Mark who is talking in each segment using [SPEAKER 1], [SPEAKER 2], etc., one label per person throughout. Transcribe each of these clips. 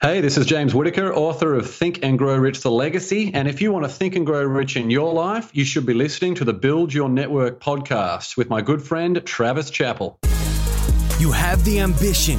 [SPEAKER 1] Hey, this is James Whitaker, author of Think and Grow Rich The Legacy. And if you want to think and grow rich in your life, you should be listening to the Build Your Network podcast with my good friend, Travis Chappell.
[SPEAKER 2] You have the ambition,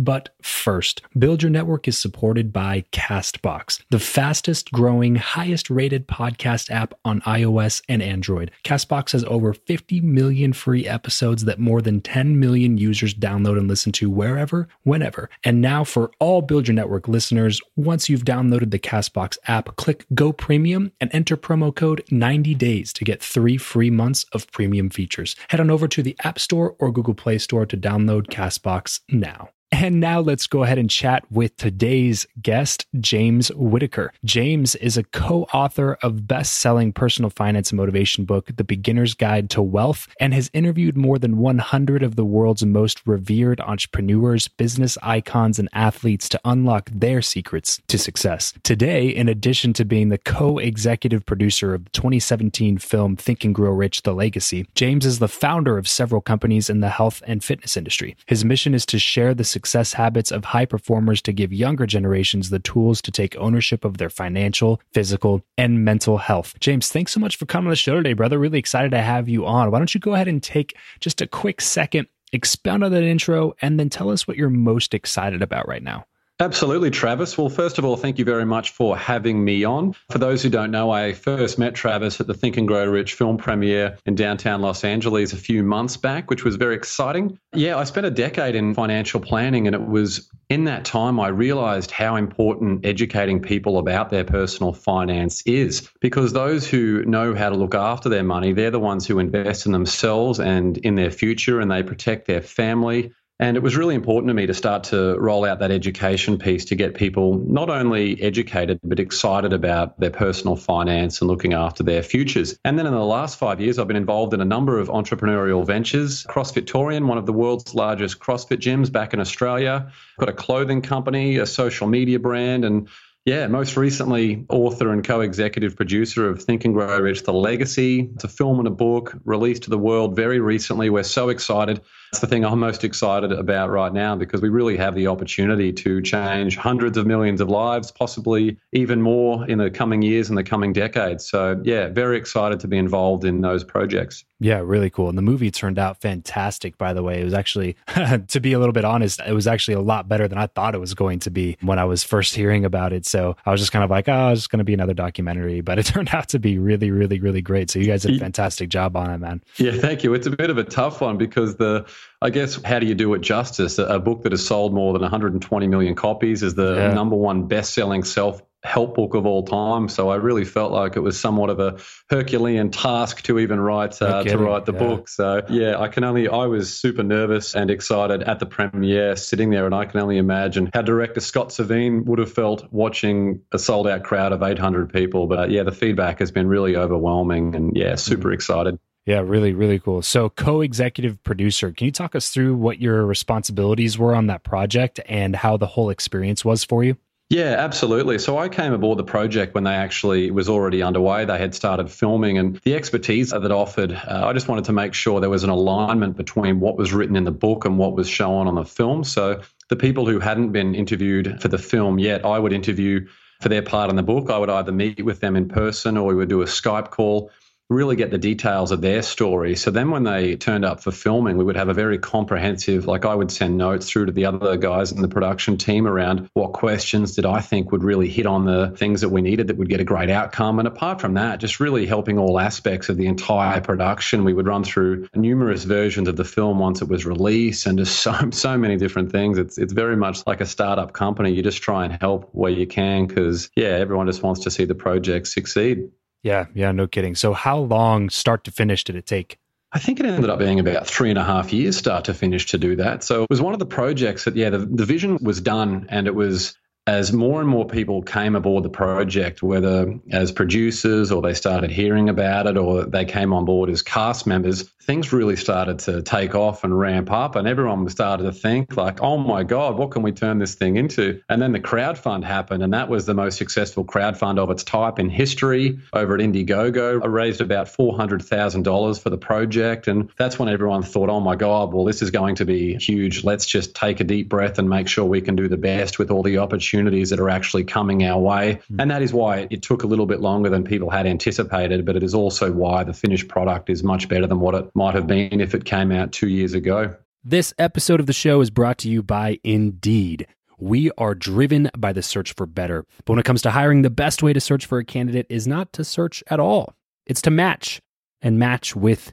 [SPEAKER 3] But first, Build Your Network is supported by Castbox, the fastest growing, highest rated podcast app on iOS and Android. Castbox has over 50 million free episodes that more than 10 million users download and listen to wherever, whenever. And now, for all Build Your Network listeners, once you've downloaded the Castbox app, click Go Premium and enter promo code 90 days to get three free months of premium features. Head on over to the App Store or Google Play Store to download Castbox now. And now let's go ahead and chat with today's guest, James Whitaker. James is a co author of best selling personal finance motivation book, The Beginner's Guide to Wealth, and has interviewed more than 100 of the world's most revered entrepreneurs, business icons, and athletes to unlock their secrets to success. Today, in addition to being the co executive producer of the 2017 film Think and Grow Rich The Legacy, James is the founder of several companies in the health and fitness industry. His mission is to share the success habits of high performers to give younger generations the tools to take ownership of their financial, physical, and mental health. James, thanks so much for coming on the show today, brother. Really excited to have you on. Why don't you go ahead and take just a quick second, expound on that intro, and then tell us what you're most excited about right now?
[SPEAKER 1] Absolutely, Travis. Well, first of all, thank you very much for having me on. For those who don't know, I first met Travis at the Think and Grow Rich film premiere in downtown Los Angeles a few months back, which was very exciting. Yeah, I spent a decade in financial planning, and it was in that time I realized how important educating people about their personal finance is because those who know how to look after their money, they're the ones who invest in themselves and in their future, and they protect their family And it was really important to me to start to roll out that education piece to get people not only educated, but excited about their personal finance and looking after their futures. And then in the last five years, I've been involved in a number of entrepreneurial ventures. Cross Victorian, one of the world's largest CrossFit gyms back in Australia, got a clothing company, a social media brand, and yeah, most recently, author and co executive producer of Think and Grow Rich The Legacy. It's a film and a book released to the world very recently. We're so excited. It's the thing I'm most excited about right now because we really have the opportunity to change hundreds of millions of lives, possibly even more in the coming years and the coming decades. So, yeah, very excited to be involved in those projects.
[SPEAKER 3] Yeah, really cool. And the movie turned out fantastic, by the way. It was actually, to be a little bit honest, it was actually a lot better than I thought it was going to be when I was first hearing about it. So I was just kind of like, oh, it's going to be another documentary. But it turned out to be really, really, really great. So you guys did a fantastic job on it, man.
[SPEAKER 1] Yeah, thank you. It's a bit of a tough one because the, I guess, how do you do it justice? A book that has sold more than 120 million copies is the yeah. number one best selling self help book of all time. So I really felt like it was somewhat of a Herculean task to even write uh, to write the yeah. book. So yeah, I can only I was super nervous and excited at the premiere, sitting there, and I can only imagine how director Scott Savine would have felt watching a sold out crowd of 800 people. But uh, yeah, the feedback has been really overwhelming, and yeah, super mm-hmm. excited.
[SPEAKER 3] Yeah, really, really cool. So, co executive producer, can you talk us through what your responsibilities were on that project and how the whole experience was for you?
[SPEAKER 1] Yeah, absolutely. So I came aboard the project when they actually was already underway. They had started filming, and the expertise that offered, uh, I just wanted to make sure there was an alignment between what was written in the book and what was shown on the film. So the people who hadn't been interviewed for the film yet, I would interview for their part in the book. I would either meet with them in person or we would do a Skype call really get the details of their story. So then when they turned up for filming, we would have a very comprehensive, like I would send notes through to the other guys in the production team around what questions did I think would really hit on the things that we needed that would get a great outcome. And apart from that, just really helping all aspects of the entire production. We would run through numerous versions of the film once it was released and just so, so many different things. It's, it's very much like a startup company. You just try and help where you can because, yeah, everyone just wants to see the project succeed.
[SPEAKER 3] Yeah, yeah, no kidding. So, how long, start to finish, did it take?
[SPEAKER 1] I think it ended up being about three and a half years, start to finish, to do that. So, it was one of the projects that, yeah, the, the vision was done and it was as more and more people came aboard the project, whether as producers or they started hearing about it or they came on board as cast members, things really started to take off and ramp up. And everyone started to think, like, oh my God, what can we turn this thing into? And then the crowd fund happened. And that was the most successful crowd fund of its type in history over at Indiegogo. I raised about $400,000 for the project. And that's when everyone thought, oh my God, well, this is going to be huge. Let's just take a deep breath and make sure we can do the best with all the opportunities that are actually coming our way. Mm-hmm. And that is why it took a little bit longer than people had anticipated. But it is also why the finished product is much better than what it might have been if it came out two years ago.
[SPEAKER 3] This episode of the show is brought to you by Indeed. We are driven by the search for better. But when it comes to hiring, the best way to search for a candidate is not to search at all, it's to match and match with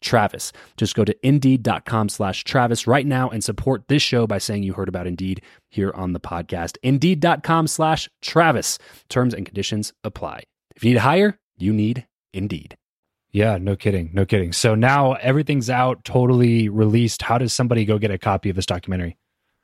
[SPEAKER 3] Travis. Just go to indeed.com slash Travis right now and support this show by saying you heard about Indeed here on the podcast. Indeed.com slash Travis. Terms and conditions apply. If you need to hire, you need Indeed. Yeah, no kidding. No kidding. So now everything's out, totally released. How does somebody go get a copy of this documentary?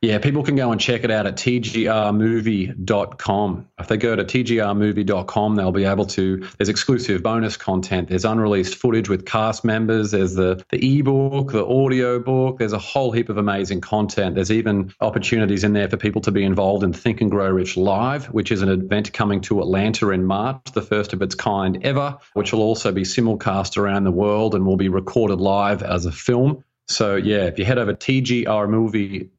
[SPEAKER 1] Yeah, people can go and check it out at tgrmovie.com. If they go to tgrmovie.com, they'll be able to. There's exclusive bonus content. There's unreleased footage with cast members. There's the the ebook, the audio book. There's a whole heap of amazing content. There's even opportunities in there for people to be involved in Think and Grow Rich Live, which is an event coming to Atlanta in March, the first of its kind ever, which will also be simulcast around the world and will be recorded live as a film. So yeah, if you head over to tgrmovie.com,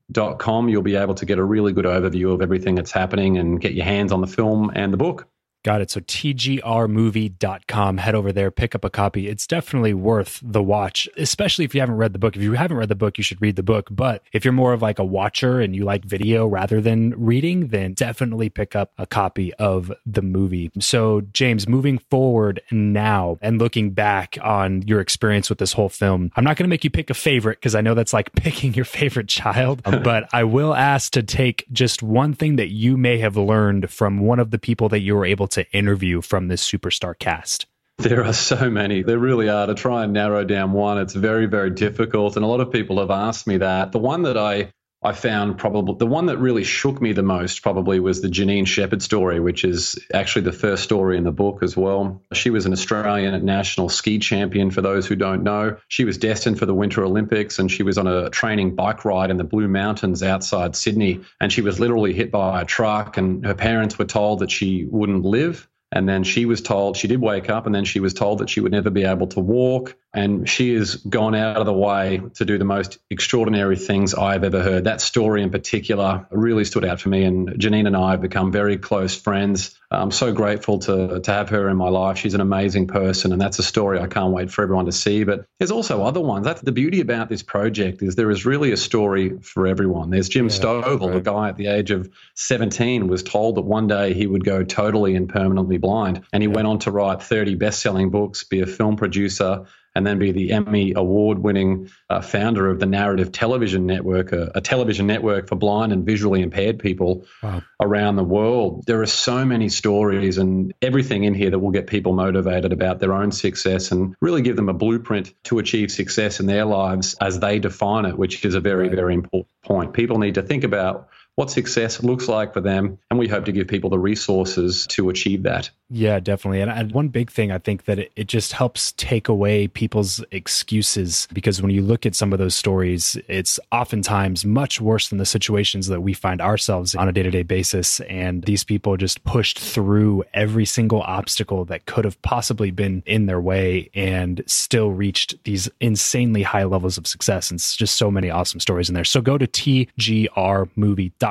[SPEAKER 1] you'll be able to get a really good overview of everything that's happening and get your hands on the film and the book.
[SPEAKER 3] Got it. So tgrmovie.com. Head over there, pick up a copy. It's definitely worth the watch, especially if you haven't read the book. If you haven't read the book, you should read the book. But if you're more of like a watcher and you like video rather than reading, then definitely pick up a copy of the movie. So, James, moving forward now and looking back on your experience with this whole film, I'm not going to make you pick a favorite because I know that's like picking your favorite child, but I will ask to take just one thing that you may have learned from one of the people that you were able to interview from this superstar cast?
[SPEAKER 1] There are so many. There really are. To try and narrow down one, it's very, very difficult. And a lot of people have asked me that. The one that I I found probably the one that really shook me the most probably was the Janine Shepherd story, which is actually the first story in the book as well. She was an Australian national ski champion, for those who don't know. She was destined for the Winter Olympics and she was on a training bike ride in the Blue Mountains outside Sydney. And she was literally hit by a truck, and her parents were told that she wouldn't live. And then she was told, she did wake up, and then she was told that she would never be able to walk. And she has gone out of the way to do the most extraordinary things I've ever heard. That story in particular really stood out for me. And Janine and I have become very close friends. I'm so grateful to, to have her in my life. She's an amazing person. And that's a story I can't wait for everyone to see. But there's also other ones. That's the beauty about this project is there is really a story for everyone. There's Jim yeah, Stovall, right. a guy at the age of 17 was told that one day he would go totally and permanently blind. And he yeah. went on to write 30 best-selling books, be a film producer, and then be the Emmy award winning uh, founder of the Narrative Television Network, a, a, television network for blind and visually impaired people wow. around the world. There are so many stories and everything in here that will get people motivated about their own success and really give them a blueprint to achieve success in their lives as they define it, which is a very, very important point. People need to think about what success looks like for them. And we hope to give people the resources to achieve that.
[SPEAKER 3] Yeah, definitely. And, and one big thing, I think that it, it, just helps take away people's excuses because when you look at some of those stories, it's oftentimes much worse than the situations that we find ourselves on a day to day basis. And these people just pushed through every single obstacle that could have possibly been in their way and still reached these insanely high levels of success. And it's just so many awesome stories in there. So go to tgrmovie.com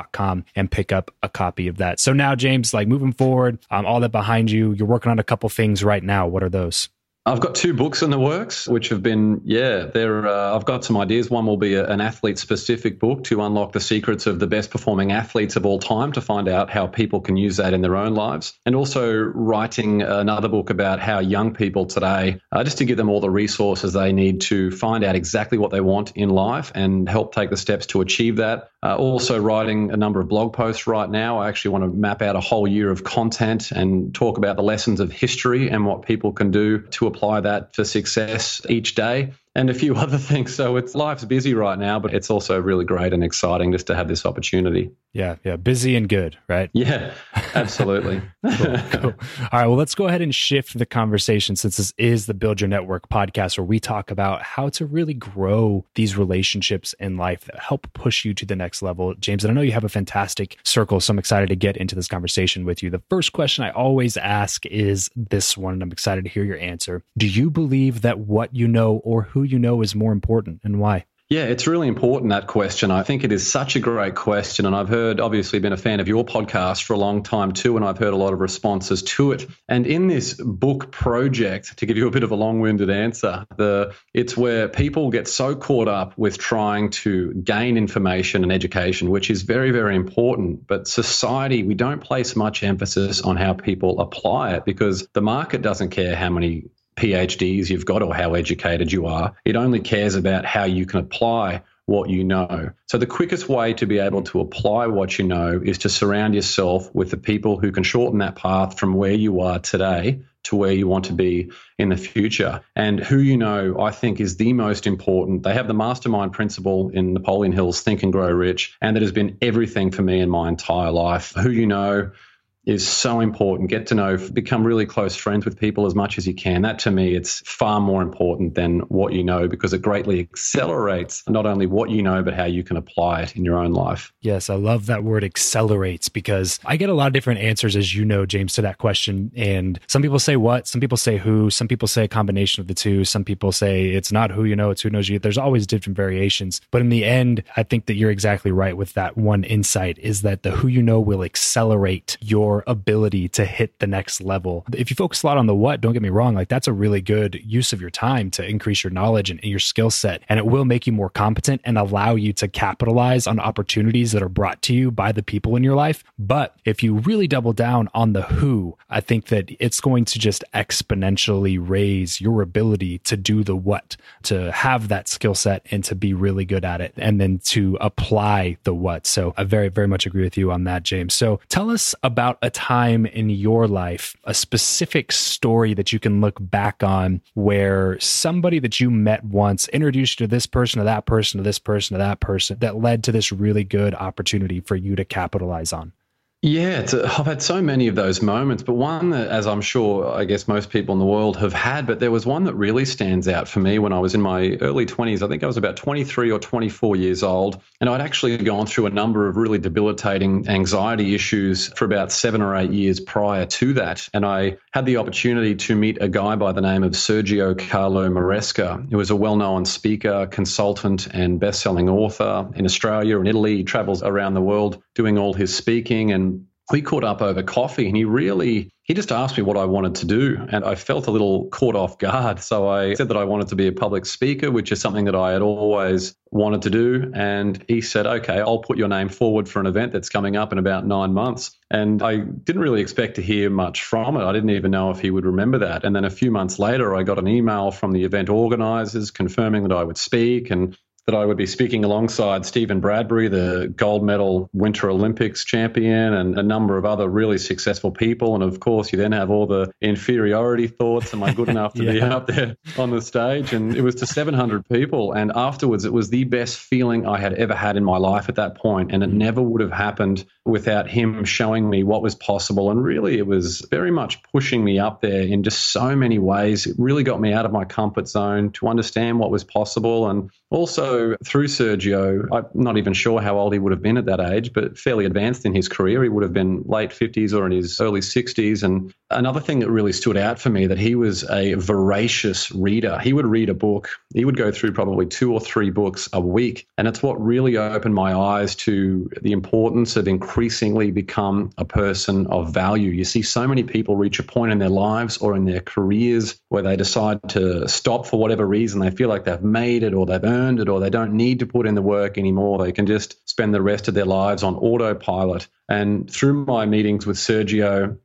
[SPEAKER 3] and pick up a copy of that. So now, James, like moving forward, um, all that behind you. You're working on a couple things right now. What are those?
[SPEAKER 1] I've got two books in the works, which have been, yeah, they're. Uh, I've got some ideas. One will be a, an athlete-specific book to unlock the secrets of the best-performing athletes of all time, to find out how people can use that in their own lives, and also writing another book about how young people today, uh, just to give them all the resources they need to find out exactly what they want in life and help take the steps to achieve that. Uh, also, writing a number of blog posts right now. I actually want to map out a whole year of content and talk about the lessons of history and what people can do to apply that for success each day and a few other things. So it's life's busy right now, but it's also really great and exciting just to have this opportunity.
[SPEAKER 3] Yeah, yeah, busy and good, right?
[SPEAKER 1] Yeah, absolutely.
[SPEAKER 3] cool, cool. All right, well, let's go ahead and shift the conversation since this is the Build Your Network podcast where we talk about how to really grow these relationships in life that help push you to the next level. James, and I know you have a fantastic circle, so I'm excited to get into this conversation with you. The first question I always ask is this one, and I'm excited to hear your answer. Do you believe that what you know or who you know is more important and why?
[SPEAKER 1] Yeah, it's really important that question. I think it is such a great question. And I've heard, obviously, been a fan of your podcast for a long time too, and I've heard a lot of responses to it. And in this book project, to give you a bit of a long winded answer, the, it's where people get so caught up with trying to gain information and education, which is very, very important. But society, we don't place much emphasis on how people apply it because the market doesn't care how many PhDs you've got or how educated you are. It only cares about how you can apply what you know. So, the quickest way to be able to apply what you know is to surround yourself with the people who can shorten that path from where you are today to where you want to be in the future. And who you know, I think, is the most important. They have the mastermind principle in Napoleon Hill's Think and Grow Rich, and that has been everything for me in my entire life. Who you know, is so important. Get to know, become really close friends with people as much as you can. That to me, it's far more important than what you know because it greatly accelerates not only what you know, but how you can apply it in your own life.
[SPEAKER 3] Yes, I love that word accelerates because I get a lot of different answers, as you know, James, to that question. And some people say what, some people say who, some people say a combination of the two, some people say it's not who you know, it's who knows you. There's always different variations. But in the end, I think that you're exactly right with that one insight is that the who you know will accelerate your your ability to hit the next level. If you focus a lot on the what, don't get me wrong, like that's a really good use of your time to increase your knowledge and, your skill set. And it will make you more competent and allow you to capitalize on opportunities that are brought to you by the people in your life. But if you really double down on the who, I think that it's going to just exponentially raise your ability to do the what, to have that skill set and to be really good at it, and then to apply the what. So I very, very much agree with you on that, James. So tell us about a time in your life, a specific story that you can look back on where somebody that you met once introduced you to this person, to that person, to this person, to that person that led to this really good opportunity for you to capitalize on?
[SPEAKER 1] Yeah, I've had so many of those moments, but one that, as I'm sure, I guess most people in the world have had, but there was one that really stands out for me when I was in my early 20s. I think I was about 23 or 24 years old, and I'd actually gone through a number of really debilitating anxiety issues for about seven or eight years prior to that. And I had the opportunity to meet a guy by the name of Sergio Carlo Maresca, who was a well known speaker, consultant, and best selling author in Australia and Italy. He travels around the world doing all his speaking and we caught up over coffee and he really he just asked me what I wanted to do and I felt a little caught off guard. So I said that I wanted to be a public speaker which is something that I had always wanted to do. And he said okay I'll put your name forward for an event that's coming up in about 9 months. And I didn't really expect to hear much from it. I didn't even know if he would remember that. And then a few months later I got an email from the event organizers confirming that I would speak and that I would be speaking alongside Steven Bradbury, the gold medal Winter Olympics champion, and a number of other really successful people. And of course, you then have all the inferiority thoughts. Am I good enough to yeah. be up there on the stage? And it was to 700 people. And afterwards, it was the best feeling I had ever had in my life at that point. And it mm. never would have happened without him showing me what was possible. And really, it was very much pushing me up there in just so many ways. It really got me out of my comfort zone to understand what was possible. And also, through Sergio, I'm not even sure how old he would have been at that age, but fairly advanced in his career. He would have been late 50s or in his early 60s. And another thing that really stood out for me that he was a voracious reader. He would read a book. He would go through probably two or three books a week. And it's what really opened my eyes to the importance of increasingly become a person of value. You see so many people reach a point in their lives or in their careers where they decide to stop for whatever reason. They feel like they've made it or they've earned it or they don't need to put in the work anymore. They can just spend the rest of their lives on autopilot. And through my meetings with Sergio,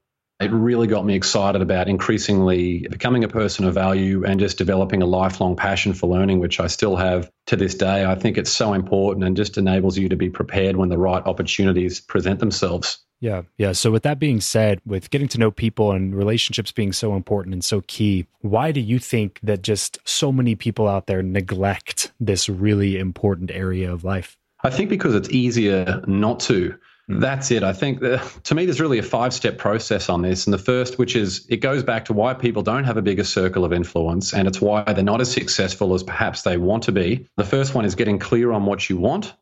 [SPEAKER 1] it really got me excited about increasingly becoming a person of value and just developing a lifelong passion for learning, which I still have to this day. I think it's so important and just enables you to be prepared when the right opportunities present themselves.
[SPEAKER 3] Yeah. Yeah. So, with that being said, with getting to know people and relationships being so important and so key, why do you think that just so many people out there neglect this really important area of life?
[SPEAKER 1] I think because it's easier not to. That's it. I think that, to me, there's really a five step process on this. And the first, which is it goes back to why people don't have a bigger circle of influence, and it's why they're not as successful as perhaps they want to be. The first one is getting clear on what you want.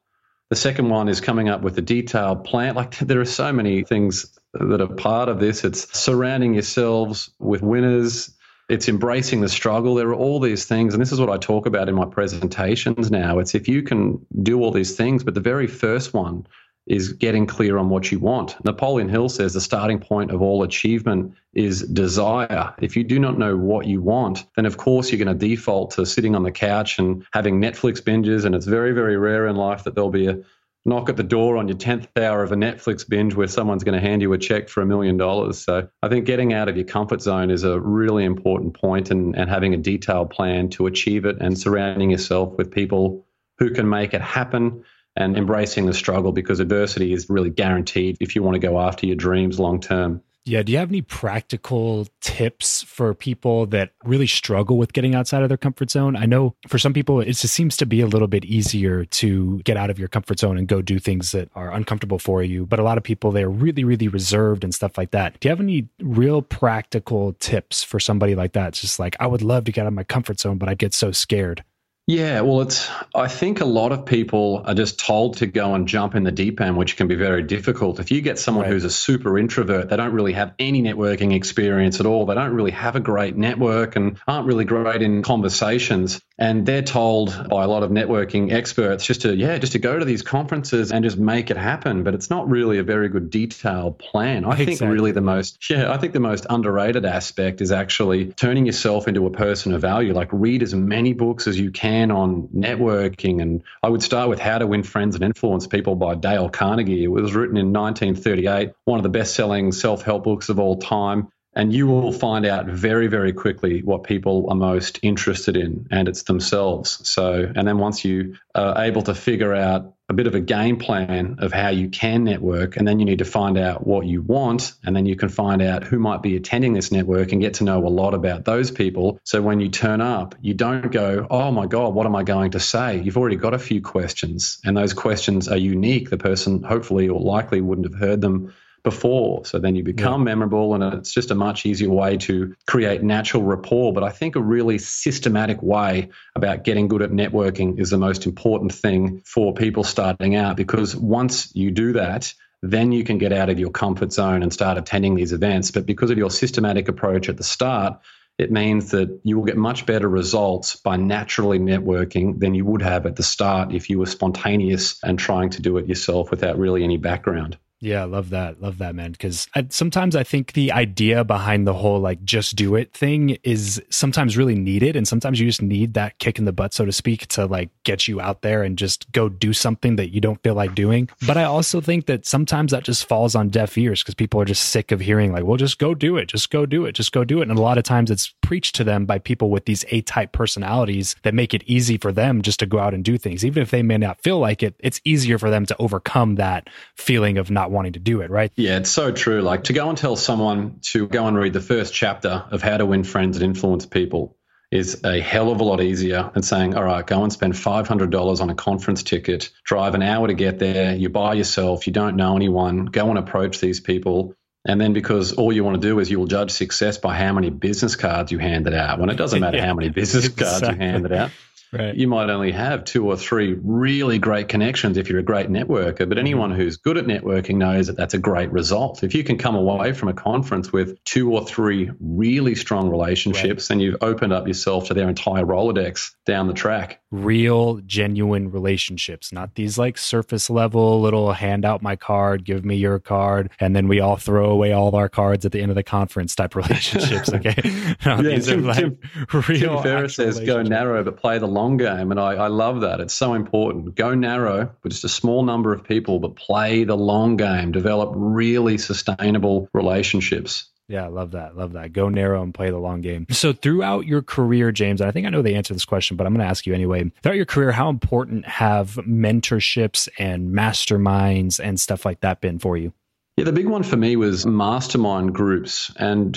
[SPEAKER 1] The second one is coming up with a detailed plan. Like there are so many things that are part of this. It's surrounding yourselves with winners, it's embracing the struggle. There are all these things, and this is what I talk about in my presentations now. It's if you can do all these things, but the very first one is getting clear on what you want. Napoleon Hill says the starting point of all achievement is desire. If you do not know what you want, then of course you're going to default to sitting on the couch and having Netflix binges. And it's very, very rare in life that there'll be a knock at the door on your 10th hour of a Netflix binge where someone's going to hand you a check for a million dollars. So I think getting out of your comfort zone is a really important point and, and having a detailed plan to achieve it and surrounding yourself with people who can make it happen and embracing the struggle because adversity is really guaranteed if you want to go after your dreams long term.
[SPEAKER 3] Yeah. Do you have any practical tips for people that really struggle with getting outside of their comfort zone? I know for some people, it just seems to be a little bit easier to get out of your comfort zone and go do things that are uncomfortable for you. But a lot of people, they're really, really reserved and stuff like that. Do you have any real practical tips for somebody like that? It's just like, I would love to get out of my comfort zone, but I get so scared.
[SPEAKER 1] Yeah, well, it's. I think a lot of people are just told to go and jump in the deep end, which can be very difficult. If you get someone right. who's a super introvert, they don't really have any networking experience at all. They don't really have a great network and aren't really great in conversations. And they're told by a lot of networking experts just to, yeah, just to go to these conferences and just make it happen. But it's not really a very good detailed plan. I exactly. think really the most, yeah, I think the most underrated aspect is actually turning yourself into a person of value. Like read as many books as you can on networking. And I would start with How to Win Friends and Influence People by Dale Carnegie. It was written in 1938, one of the best selling self help books of all time. And you will find out very, very quickly what people are most interested in, and it's themselves. So, and then once you are able to figure out a bit of a game plan of how you can network, and then you need to find out what you want, and then you can find out who might be attending this network and get to know a lot about those people. So when you turn up, you don't go, oh my God, what am I going to say? You've already got a few questions, and those questions are unique. The person hopefully or likely wouldn't have heard them before. So then you become yeah. memorable, and it's just a much easier way to create natural rapport. But I think a really systematic way about getting good at networking is the most important thing for people starting out because once you do that, then you can get out of your comfort zone and start attending these events. But because of your systematic approach at the start, it means that you will get much better results by naturally networking than you would have at the start if you were spontaneous and trying to do it yourself without really any background.
[SPEAKER 3] Yeah, love that. Love that, man. Because sometimes I think the idea behind the whole like just do it thing is sometimes really needed. And sometimes you just need that kick in the butt, so to speak, to like get you out there and just go do something that you don't feel like doing. But I also think that sometimes that just falls on deaf ears because people are just sick of hearing, like, well, just go do it. Just go do it. Just go do it. And a lot of times it's preached to them by people with these A type personalities that make it easy for them just to go out and do things. Even if they may not feel like it, it's easier for them to overcome that feeling of not wanting to do it, right?
[SPEAKER 1] Yeah, it's so true. Like to go and tell someone to go and read the first chapter of How to Win Friends and Influence People is a hell of a lot easier than saying, all right, go and spend $500 on a conference ticket, drive an hour to get there, you buy yourself, you don't know anyone, go and approach these people. And then because all you want to do is you will judge success by how many business cards you handed out, when it doesn't matter yeah, how many business cards you handed out. Right. You might only have two or three really great connections if you're a great networker, but mm-hmm. anyone who's good at networking knows that that's a great result. If you can come away from a conference with two or three really strong relationships, right. then you've opened up yourself to their entire Rolodex down the track.
[SPEAKER 3] Real, genuine relationships, not these like surface level little hand out my card, give me your card, and then we all throw away all of our cards at the end of the conference type relationships. Okay.
[SPEAKER 1] no, yeah, Tim, like Tim, Tim Ferriss says go narrow, but play the long game. And I, I love that. It's so important. Go narrow with just a small number of people, but play the long game, develop really sustainable relationships.
[SPEAKER 3] Yeah, love that. Love that. Go narrow and play the long game. So, throughout your career, James, and I think I know the answer to this question, but I'm going to ask you anyway. Throughout your career, how important have mentorships and masterminds and stuff like that been for you?
[SPEAKER 1] Yeah, the big one for me was mastermind groups. And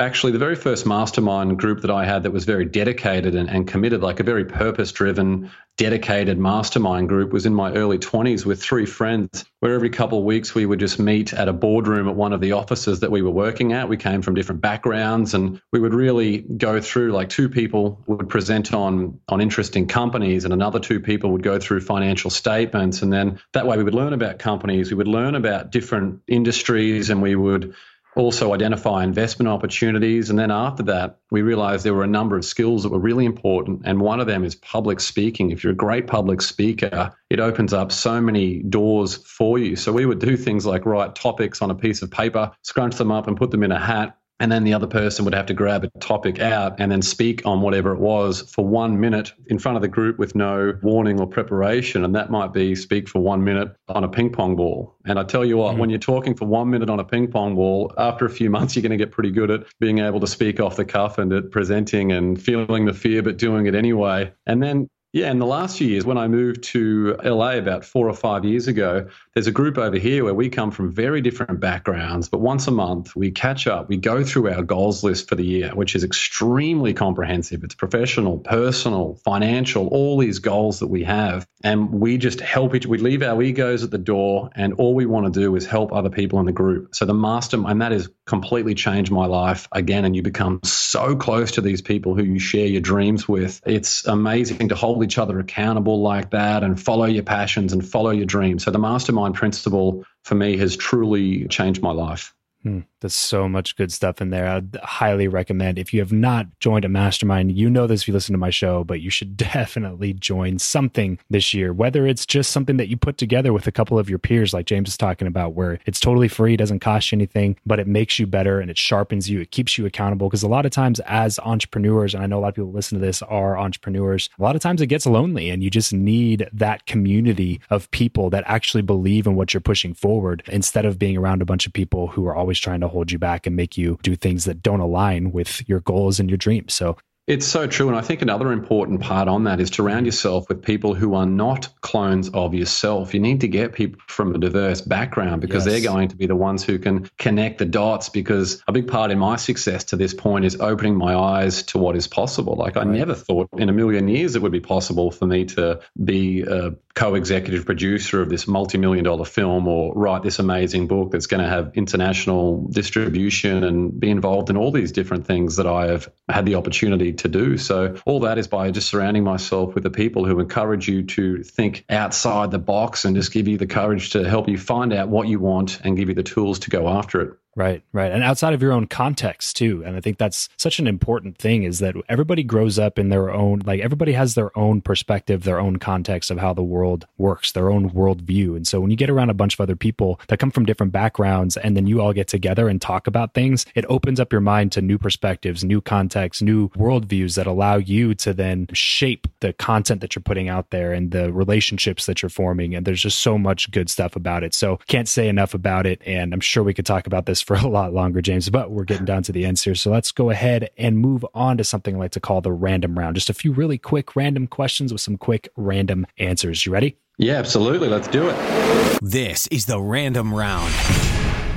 [SPEAKER 1] actually the very first mastermind group that I had that was very dedicated and, and committed, like a very purpose driven, dedicated mastermind group, was in my early 20s with three friends, where every couple of weeks we would just meet at a boardroom at one of the offices that we were working at. We came from different backgrounds and we would really go through like two people would present on on interesting companies and another two people would go through financial statements and then that way we would learn about companies we would learn about different industries and we would also identify investment opportunities. And then after that, we realized there were a number of skills that were really important. And one of them is public speaking. If you're a great public speaker, it opens up so many doors for you. So we would do things like write topics on a piece of paper, scrunch them up, and put them in a hat and then the other person would have to grab a topic out and then speak on whatever it was for one minute in front of the group with no warning or preparation. And that might be speak for one minute on a ping pong ball. And I tell you what, mm-hmm. when you're talking for one minute on a ping pong ball, after a few months, you're going to get pretty good at being able to speak off the cuff and at presenting and feeling the fear, but doing it anyway. And then yeah, in the last few years, when I moved to LA about four or five years ago, there's a group over here where we come from very different backgrounds, but once a month we catch up, we go through our goals list for the year, which is extremely comprehensive. It's professional, personal, financial, all these goals that we have. And we just help each, we leave our egos at the door, and all we want to do is help other people in the group. So the master, and that has completely changed my life again. And you become so close to these people who you share your dreams with. It's amazing to hold hold each other accountable like that and follow your passions and follow your dreams. So the mastermind principle for me has truly changed my life.
[SPEAKER 3] Hmm. There's so much good stuff in there. I'd highly recommend. If you have not joined a mastermind, you know this if you listen to my show, but you should definitely join something this year, whether it's just something that you put together with a couple of your peers, like James is talking about, where it's totally free, doesn't cost you anything, but it makes you better and it sharpens you. It keeps you accountable. Because a lot of times, as entrepreneurs, and I know a lot of people listen to this are entrepreneurs, a lot of times it gets lonely and you just need that community of people that actually believe in what you're pushing forward instead of being around a bunch of people who are always trying to hold you back and make you do things that don't align with your goals and your dreams. So
[SPEAKER 1] it's so true. And I think another important part on that is to round yourself with people who are not clones of yourself. You need to get people from a diverse background because yes. they're going to be the ones who can connect the dots. Because a big part in my success to this point is opening my eyes to what is possible. Like, I never thought in a million years it would be possible for me to be a co executive producer of this multi million dollar film or write this amazing book that's going to have international distribution and be involved in all these different things that I have had the opportunity to do. So all that is by just surrounding myself with the people who encourage you to think outside the box and just give you the courage to help you find out what you want and give you the tools to go after it.
[SPEAKER 3] Right, right. And outside of your own context too. And I think that's such an important thing is that everybody grows up in their own, like everybody has their own perspective, their own context of how the world works, their own worldview. And so when you get around a bunch of other people that come from different backgrounds and then you all get together and talk about things, it opens up your mind to new perspectives, new contexts, new worldviews that allow you to then shape the content that you're putting out there and the relationships that you're forming. And there's just so much good stuff about it. So can't say enough about it. And I'm sure we could talk about this this for a lot longer, James, but we're getting down to the end here. So let's go ahead and move on to something I like to call the random round. Just a few really quick random questions with some quick random answers. You ready?
[SPEAKER 1] Yeah, absolutely. Let's do it.
[SPEAKER 2] This is the random round.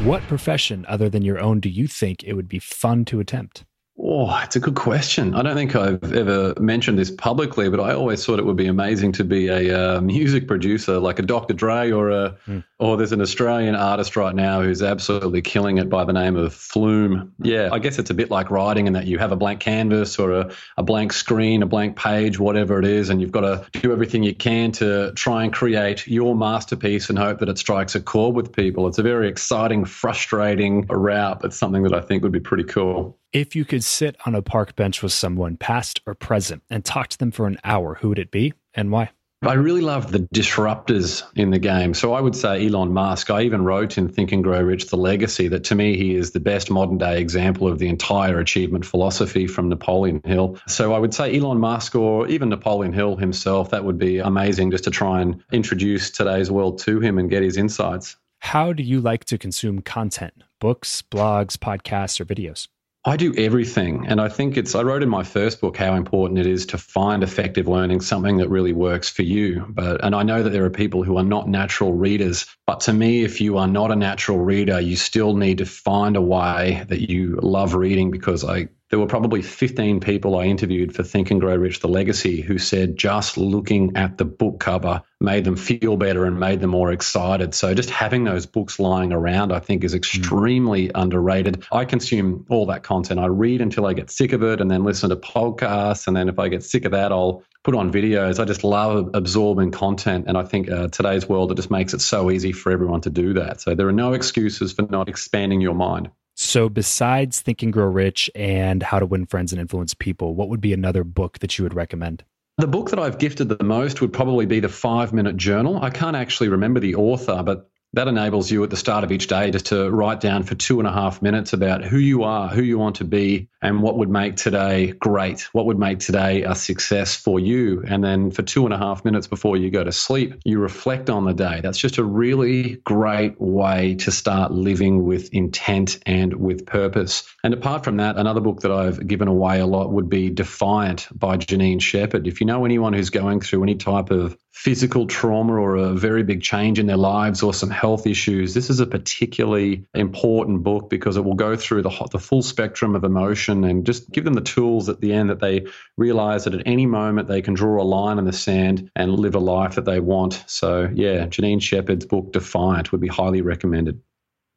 [SPEAKER 3] What profession other than your own do you think it would be fun to attempt?
[SPEAKER 1] Oh, it's a good question. I don't think I've ever mentioned this publicly, but I always thought it would be amazing to be a uh, music producer, like a Dr. Dre, or a, mm. or there's an Australian artist right now who's absolutely killing it by the name of Flume. Yeah, I guess it's a bit like writing in that you have a blank canvas or a, a blank screen, a blank page, whatever it is, and you've got to do everything you can to try and create your masterpiece and hope that it strikes a chord with people. It's a very exciting, frustrating route, but something that I think would be pretty cool.
[SPEAKER 3] If you could sit on a park bench with someone, past or present, and talk to them for an hour, who would it be and why?
[SPEAKER 1] I really love the disruptors in the game. So I would say Elon Musk. I even wrote in Think and Grow Rich The Legacy that to me he is the best modern day example of the entire achievement philosophy from Napoleon Hill. So I would say Elon Musk or even Napoleon Hill himself. That would be amazing just to try and introduce today's world to him and get his insights.
[SPEAKER 3] How do you like to consume content? Books, blogs, podcasts, or videos?
[SPEAKER 1] I do everything. And I think it's, I wrote in my first book how important it is to find effective learning, something that really works for you. But, and I know that there are people who are not natural readers. But to me, if you are not a natural reader, you still need to find a way that you love reading because I, there were probably 15 people I interviewed for Think and Grow Rich, the legacy, who said just looking at the book cover made them feel better and made them more excited. So just having those books lying around, I think, is extremely mm. underrated. I consume all that content. I read until I get sick of it and then listen to podcasts. And then if I get sick of that, I'll put on videos. I just love absorbing content. And I think uh, today's world, it just makes it so easy for everyone to do that. So there are no excuses for not expanding your mind.
[SPEAKER 3] So, besides Think and Grow Rich and How to Win Friends and Influence People, what would be another book that you would recommend?
[SPEAKER 1] The book that I've gifted the most would probably be The Five Minute Journal. I can't actually remember the author, but that enables you at the start of each day just to write down for two and a half minutes about who you are, who you want to be, and what would make today great, what would make today a success for you. And then for two and a half minutes before you go to sleep, you reflect on the day. That's just a really great way to start living with intent and with purpose. And apart from that, another book that I've given away a lot would be Defiant by Janine Shepherd. If you know anyone who's going through any type of physical trauma or a very big change in their lives or some health issues, this is a particularly important book because it will go through the, the full spectrum of emotion and just give them the tools at the end that they realize that at any moment they can draw a line in the sand and live a life that they want. So, yeah, Janine Shepherd's book, Defiant, would be highly recommended.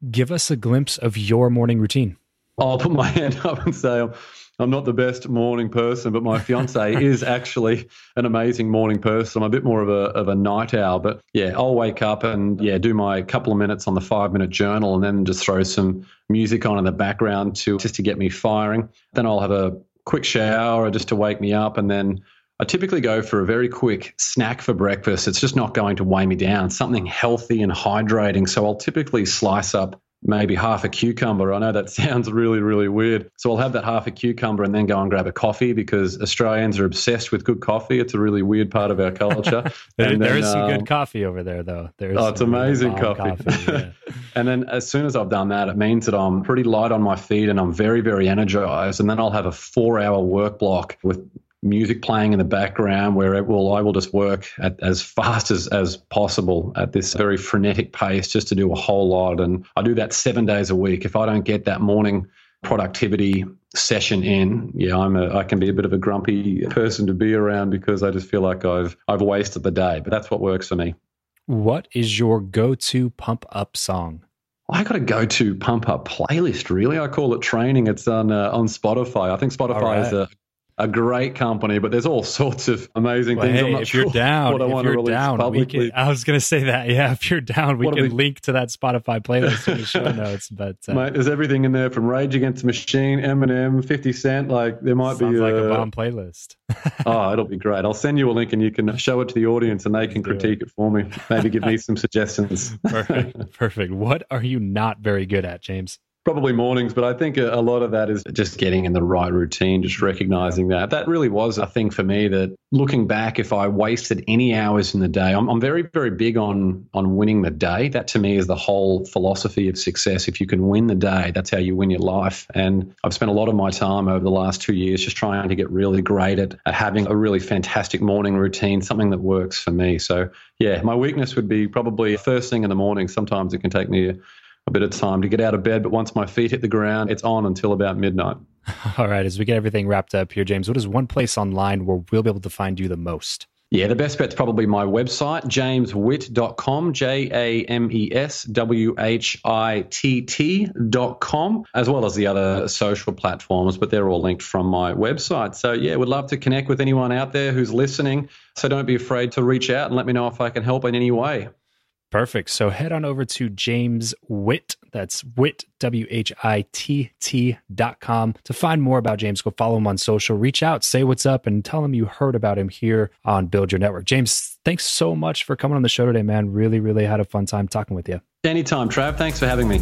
[SPEAKER 3] Give us a glimpse of your morning routine.
[SPEAKER 1] I'll put my hand up and say, I'm not the best morning person, but my fiance is actually an amazing morning person. I'm a bit more of a of a night owl, but yeah, I'll wake up and yeah, do my couple of minutes on the five minute journal, and then just throw some music on in the background to just to get me firing. Then I'll have a quick shower just to wake me up, and then I typically go for a very quick snack for breakfast. It's just not going to weigh me down. Something healthy and hydrating. So I'll typically slice up maybe half a cucumber. I know that sounds really, really weird. So I'll have that half a cucumber and then go and grab a coffee because Australians are obsessed with good coffee. It's a really weird part of our culture.
[SPEAKER 3] there, then, there is some um, good coffee over there, though. There's
[SPEAKER 1] oh, it's amazing really coffee. coffee yeah. and then as soon as I've done that, it means that I'm pretty light on my feet and I'm very, very energized. And then I'll have a four hour work block with music playing in the background where it will I will just work at, as fast as, as possible at this very frenetic pace just to do a whole lot and I do that 7 days a week if I don't get that morning productivity session in yeah I'm a I can be a bit of a grumpy person to be around because I just feel like I've I've wasted the day but that's what works for me
[SPEAKER 3] what is your go-to pump up song
[SPEAKER 1] I got a go-to pump up playlist. Really, I call it training. It's on uh, on Spotify. I think Spotify right. is a a great company, but there's all sorts of amazing well, things.
[SPEAKER 3] Hey, if sure you're down, if you're down, we can, I was going to say that. Yeah, if you're down, we what can we, link to that Spotify playlist in the show notes. But
[SPEAKER 1] uh, mate, there's everything in there from Rage Against the Machine, Eminem, Fifty Cent. Like there might
[SPEAKER 3] be like
[SPEAKER 1] a,
[SPEAKER 3] a bomb playlist.
[SPEAKER 1] oh, it'll be great. I'll send you a link and you can show it to the audience and they can critique it. it for me. Maybe give me some suggestions.
[SPEAKER 3] Perfect. Perfect. What are you not very good at, James?
[SPEAKER 1] Probably mornings, but I think a, a, lot of that is just getting in the right routine, just recognizing that. That really was a thing for me that looking back, if I wasted any hours in the day, I'm, I'm very, very big on, on winning the day. That to me is the whole philosophy of success. If you can win the day, that's how you win your life. And I've spent a lot of my time over the last two years just trying to get really great at, at having a really fantastic morning routine, something that works for me. So, yeah, my weakness would be probably first thing in the morning. Sometimes it can take me a bit of time to get out of bed. But once my feet hit the ground, it's on until about midnight.
[SPEAKER 3] All right. As we get everything wrapped up here, James, what is one place online where we'll be able to find you the most?
[SPEAKER 1] Yeah, the best bet's probably my website, jameswhitt.com, J A M E S W H I T T.com, as well as the other social platforms, but they're all linked from my website. So, yeah, would love to connect with anyone out there who's listening. So, don't be afraid to reach out and let me know if I can help in any way.
[SPEAKER 3] Perfect. So head on over to James Whitt. That's Whitt, W H I T T dot com to find more about James. Go follow him on social, reach out, say what's up, and tell him you heard about him here on Build Your Network. James, thanks so much for coming on the show today, man. Really, really had a fun time talking with you.
[SPEAKER 1] Anytime, Trav. Thanks for having me.